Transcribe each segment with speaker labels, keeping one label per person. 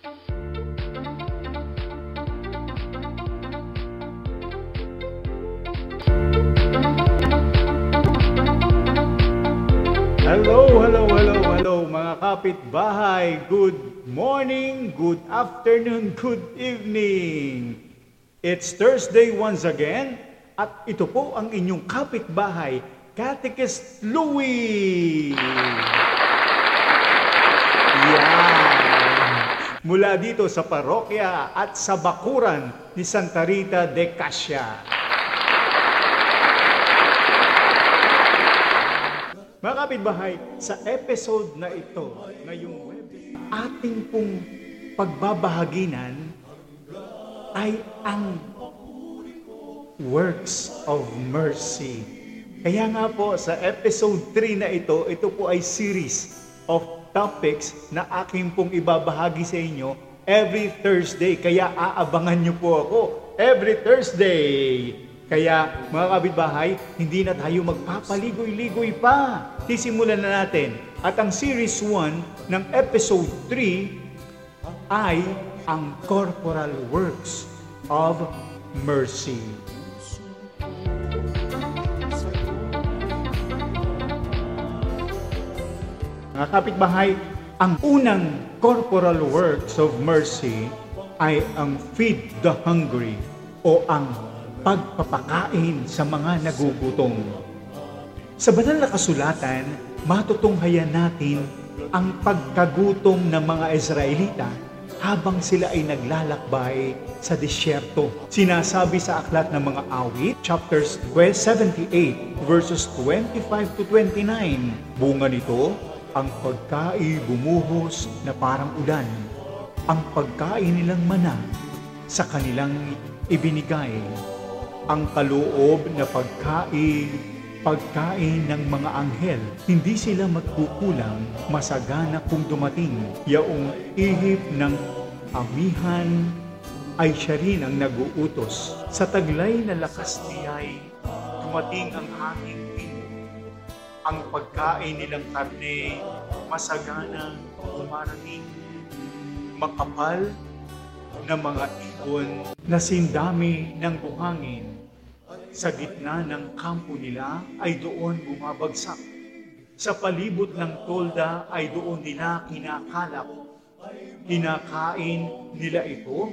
Speaker 1: Hello, hello, hello, hello mga kapitbahay. Good morning, good afternoon, good evening. It's Thursday once again at ito po ang inyong kapitbahay, Catechist Louie. Yan. Mula dito sa parokya at sa bakuran ni Santa Rita de Casia. Mga kapitbahay, sa episode na ito, ngayong web, ating pong pagbabahaginan ay ang works of mercy. Kaya nga po sa episode 3 na ito, ito po ay series of topics na aking pong ibabahagi sa inyo every Thursday. Kaya aabangan nyo po ako every Thursday. Kaya mga kabitbahay, hindi na tayo magpapaligoy-ligoy pa. Sisimulan na natin. At ang series 1 ng episode 3 ay ang corporal works of mercy. Mga kapitbahay, ang unang corporal works of mercy ay ang feed the hungry o ang pagpapakain sa mga nagugutom. Sa banal na kasulatan, matutunghayan natin ang pagkagutom ng mga Israelita habang sila ay naglalakbay sa disyerto. Sinasabi sa aklat ng mga awit, chapters 78, verses 25 to 29. Bunga nito, ang pagkain bumuhos na parang ulan. Ang pagkain nilang mana sa kanilang ibinigay. Ang kaloob na pagkain, pagkain ng mga anghel. Hindi sila magkukulang masagana kung dumating. Yaong ihip ng amihan ay siya rin ang naguutos. Sa taglay na lakas niya'y dumating ang pino. Ang pagkain nilang karne, masagana dumarating. Makapal na mga ibon na sindami ng buhangin sa gitna ng kampo nila ay doon bumabagsak. Sa palibot ng tolda ay doon nila kinakalap. Kinakain nila ito,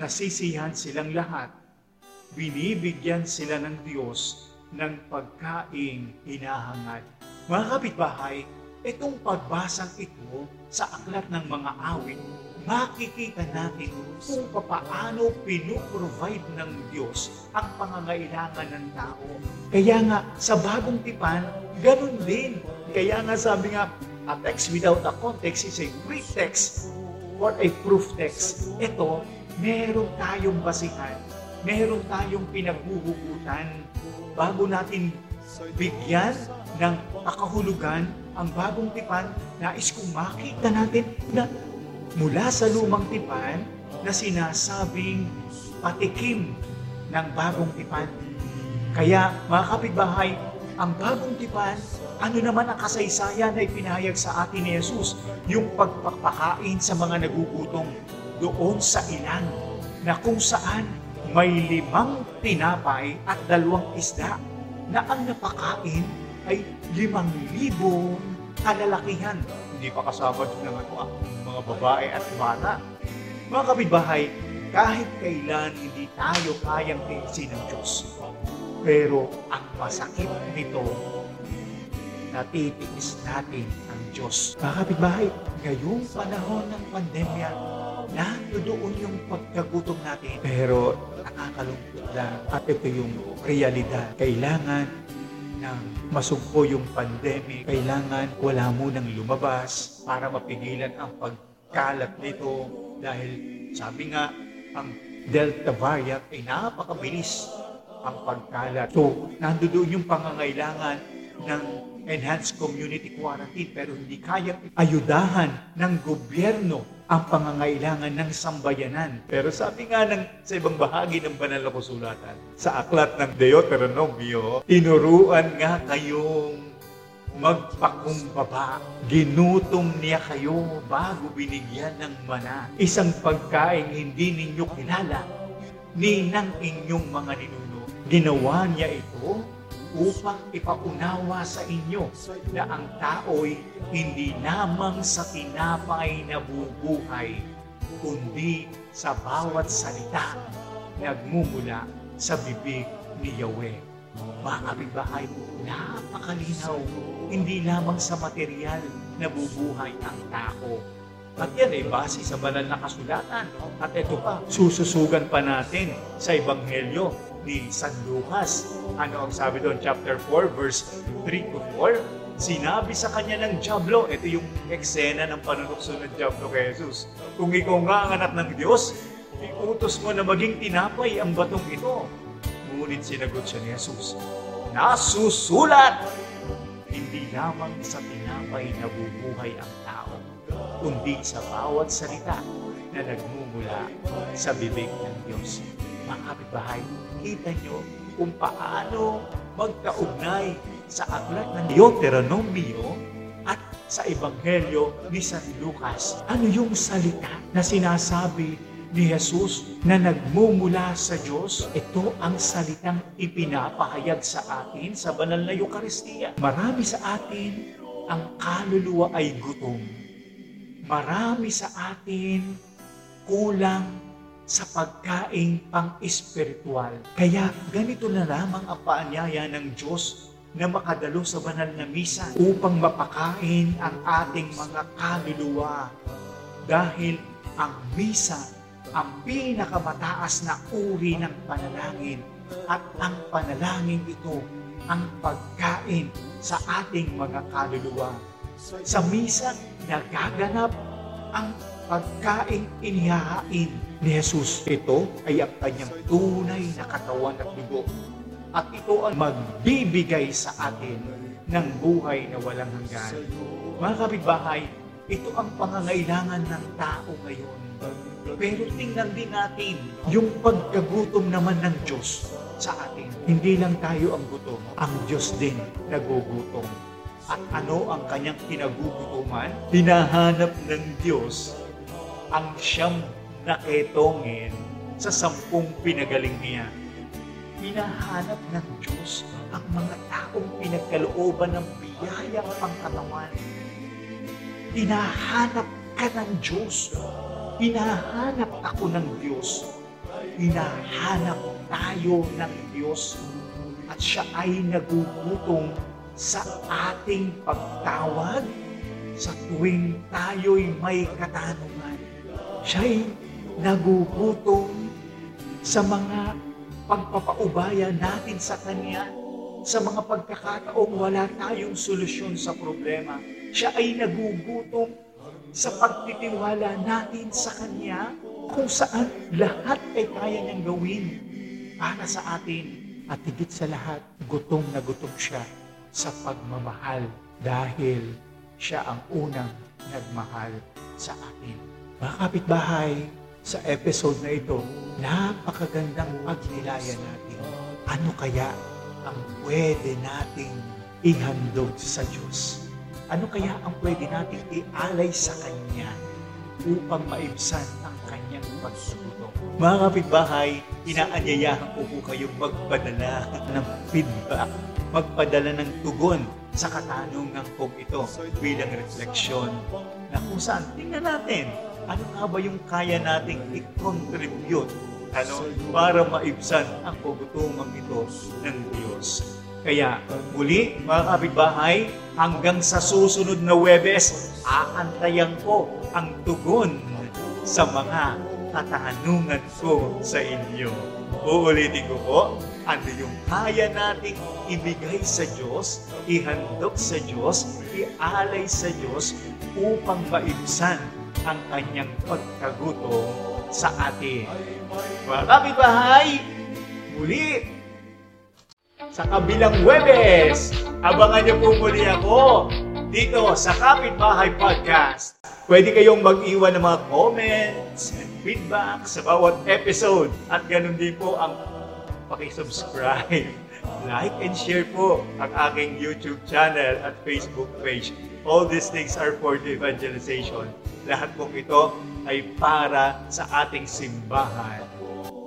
Speaker 1: nasisihan silang lahat. Binibigyan sila ng Diyos ng pagkaing hinahangad. Mga kapitbahay, itong pagbasang ito sa aklat ng mga awit makikita natin kung paano pinuprovide ng Diyos ang pangangailangan ng tao. Kaya nga, sa bagong tipan, ganun din. Kaya nga sabi nga, a text without a context is a weak text or a proof text. Ito, meron tayong basihan. Meron tayong pinaghuhugutan bago natin bigyan ng kakahulugan ang bagong tipan, nais kong makita natin na mula sa lumang tipan na sinasabing patikim ng bagong tipan. Kaya mga kapitbahay, ang bagong tipan, ano naman ang kasaysayan na ipinahayag sa atin ni Jesus? Yung pagpapakain sa mga nagugutom doon sa ilan na kung saan may limang tinapay at dalawang isda na ang napakain ay limang libong kalalakihan. Hindi pa kasama ng ano, ah, mga babae at bata. Mga kapitbahay, kahit kailan hindi tayo kayang tiisin ng Diyos. Pero ang masakit nito, natitiis natin ang Diyos. Mga kapitbahay, ngayong panahon ng pandemya, nandoon yung pagkagutom natin. Pero nakakalungkot lang at ito yung realidad. Kailangan nang masugpo yung pandemic, kailangan wala munang lumabas para mapigilan ang pagkalat nito dahil sabi nga, ang Delta variant ay napakabilis ang pagkalat. So, nandoon yung pangangailangan ng enhanced community quarantine pero hindi kayang ayudahan ng gobyerno ang pangangailangan ng sambayanan. Pero sabi nga ng, sa ibang bahagi ng banal na kasulatan, sa aklat ng Deuteronomio, tinuruan nga kayong magpakumbaba. Ginutom niya kayo bago binigyan ng mana. Isang pagkain hindi ninyo kilala, ni ng inyong mga ninuno. Ginawa niya ito upang ipaunawa sa inyo na ang tao'y hindi lamang sa tinapay na bubuhay, kundi sa bawat salita nagmumula sa bibig ni Yahweh. Mga kapitbahay, napakalinaw, hindi lamang sa material na bubuhay ang tao. At yan ay base sa banal na kasulatan. At ito pa, sususugan pa natin sa Ebanghelyo ni San Lucas. Ano ang sabi doon? Chapter 4, verse 3 to 4. Sinabi sa kanya ng Diablo, ito yung eksena ng panunukso ng Diablo kay Jesus. Kung ikaw nga ang anak ng Diyos, iutos mo na maging tinapay ang batong ito. Ngunit sinagot siya ni Jesus, Nasusulat! Hindi lamang sa tinapay na bubuhay ang tao, kundi sa bawat salita na nagmumula sa bibig ng Diyos. Mga kapitbahay, kita nyo kung paano magkaugnay sa aklat ng Deuteronomio at sa Ebanghelyo ni San Lucas. Ano yung salita na sinasabi ni Jesus na nagmumula sa Diyos, ito ang salitang ipinapahayag sa atin sa banal na Eucharistia. Marami sa atin ang kaluluwa ay gutom. Marami sa atin kulang sa pagkaing pang-espiritual. Kaya ganito na lamang ang paanyaya ng Diyos na makadalo sa banal na misa upang mapakain ang ating mga kaluluwa. Dahil ang misa ang pinakamataas na uri ng panalangin at ang panalangin ito ang pagkain sa ating mga kaluluwa. Sa misa, nagaganap ang pagkain inihahain ni Jesus. Ito ay ang kanyang tunay na katawan at dugo. At ito ang magbibigay sa atin ng buhay na walang hanggan. Mga kapitbahay, ito ang pangangailangan ng tao ngayon. Pero tingnan din natin yung pagkagutom naman ng Diyos sa atin. Hindi lang tayo ang gutom, ang Diyos din nagugutom. At ano ang kanyang kinagugutuman? Hinahanap ng Diyos ang siyam na ketongin sa sampung pinagaling niya. Hinahanap ng Diyos ang mga taong pinagkalooban ng biyayang pangkatawan. Hinahanap ka ng Diyos. Hinahanap ako ng Diyos. Hinahanap tayo ng Diyos. At siya ay nagugutom sa ating pagtawag sa tuwing tayo'y may katanungan. Siya'y nagugutom sa mga pagpapaubaya natin sa Kanya, sa mga pagkakataong wala tayong solusyon sa problema. Siya ay nagugutom sa pagtitiwala natin sa Kanya kung saan lahat ay kaya niyang gawin para sa atin. At higit sa lahat, gutom na gutom siya sa pagmamahal dahil siya ang unang nagmahal sa atin. Mga kapitbahay, sa episode na ito, napakagandang pagnilayan natin. Ano kaya ang pwede nating ihandog sa Diyos? Ano kaya ang pwede nating ialay sa Kanya upang maibsan ang Kanyang pagsugutom? Mga kapitbahay, inaanyayahan ko po kayong magpadala ng feedback, magpadala ng tugon sa katanungan kong ito bilang refleksyon na kung saan tingnan natin ano nga ba yung kaya nating i-contribute ano, para maibsan ang kagutumang ito ng Diyos. Kaya muli mga kapitbahay, hanggang sa susunod na Webes, aantayan ko ang tugon sa mga katanungan ko sa inyo. Uulitin ko po, ano yung kaya nating ibigay sa Diyos, ihandog sa Diyos, ialay sa Diyos upang maibsan ang kanyang pagkagutom sa atin. Mga kapitbahay, muli sa kabilang Webes, abangan niyo po muli ako dito sa Kapitbahay Podcast. Pwede kayong mag-iwan ng mga comments and feedback sa bawat episode at ganun din po ang pakisubscribe, like and share po ang aking YouTube channel at Facebook page. All these things are for the evangelization. Lahat po ito ay para sa ating simbahan.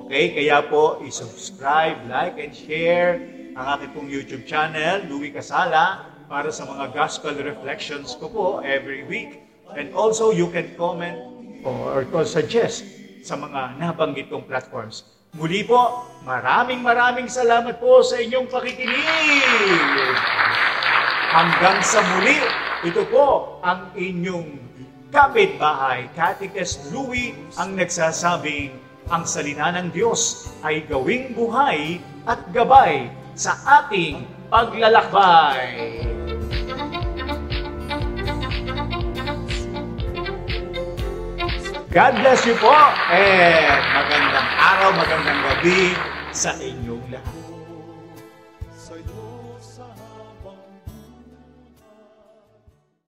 Speaker 1: Okay, kaya po i-subscribe, like, and share ang aking pong YouTube channel, Louie Casala, para sa mga gospel reflections ko po every week. And also, you can comment or, or suggest sa mga nabanggit kong platforms. Muli po, maraming maraming salamat po sa inyong pakikinig. Hanggang sa muli, ito po ang inyong kapitbahay, Catechist Louie, ang nagsasabing ang salina ng Diyos ay gawing buhay at gabay sa ating paglalakbay. God bless you po and magandang araw, magandang gabi sa lahat.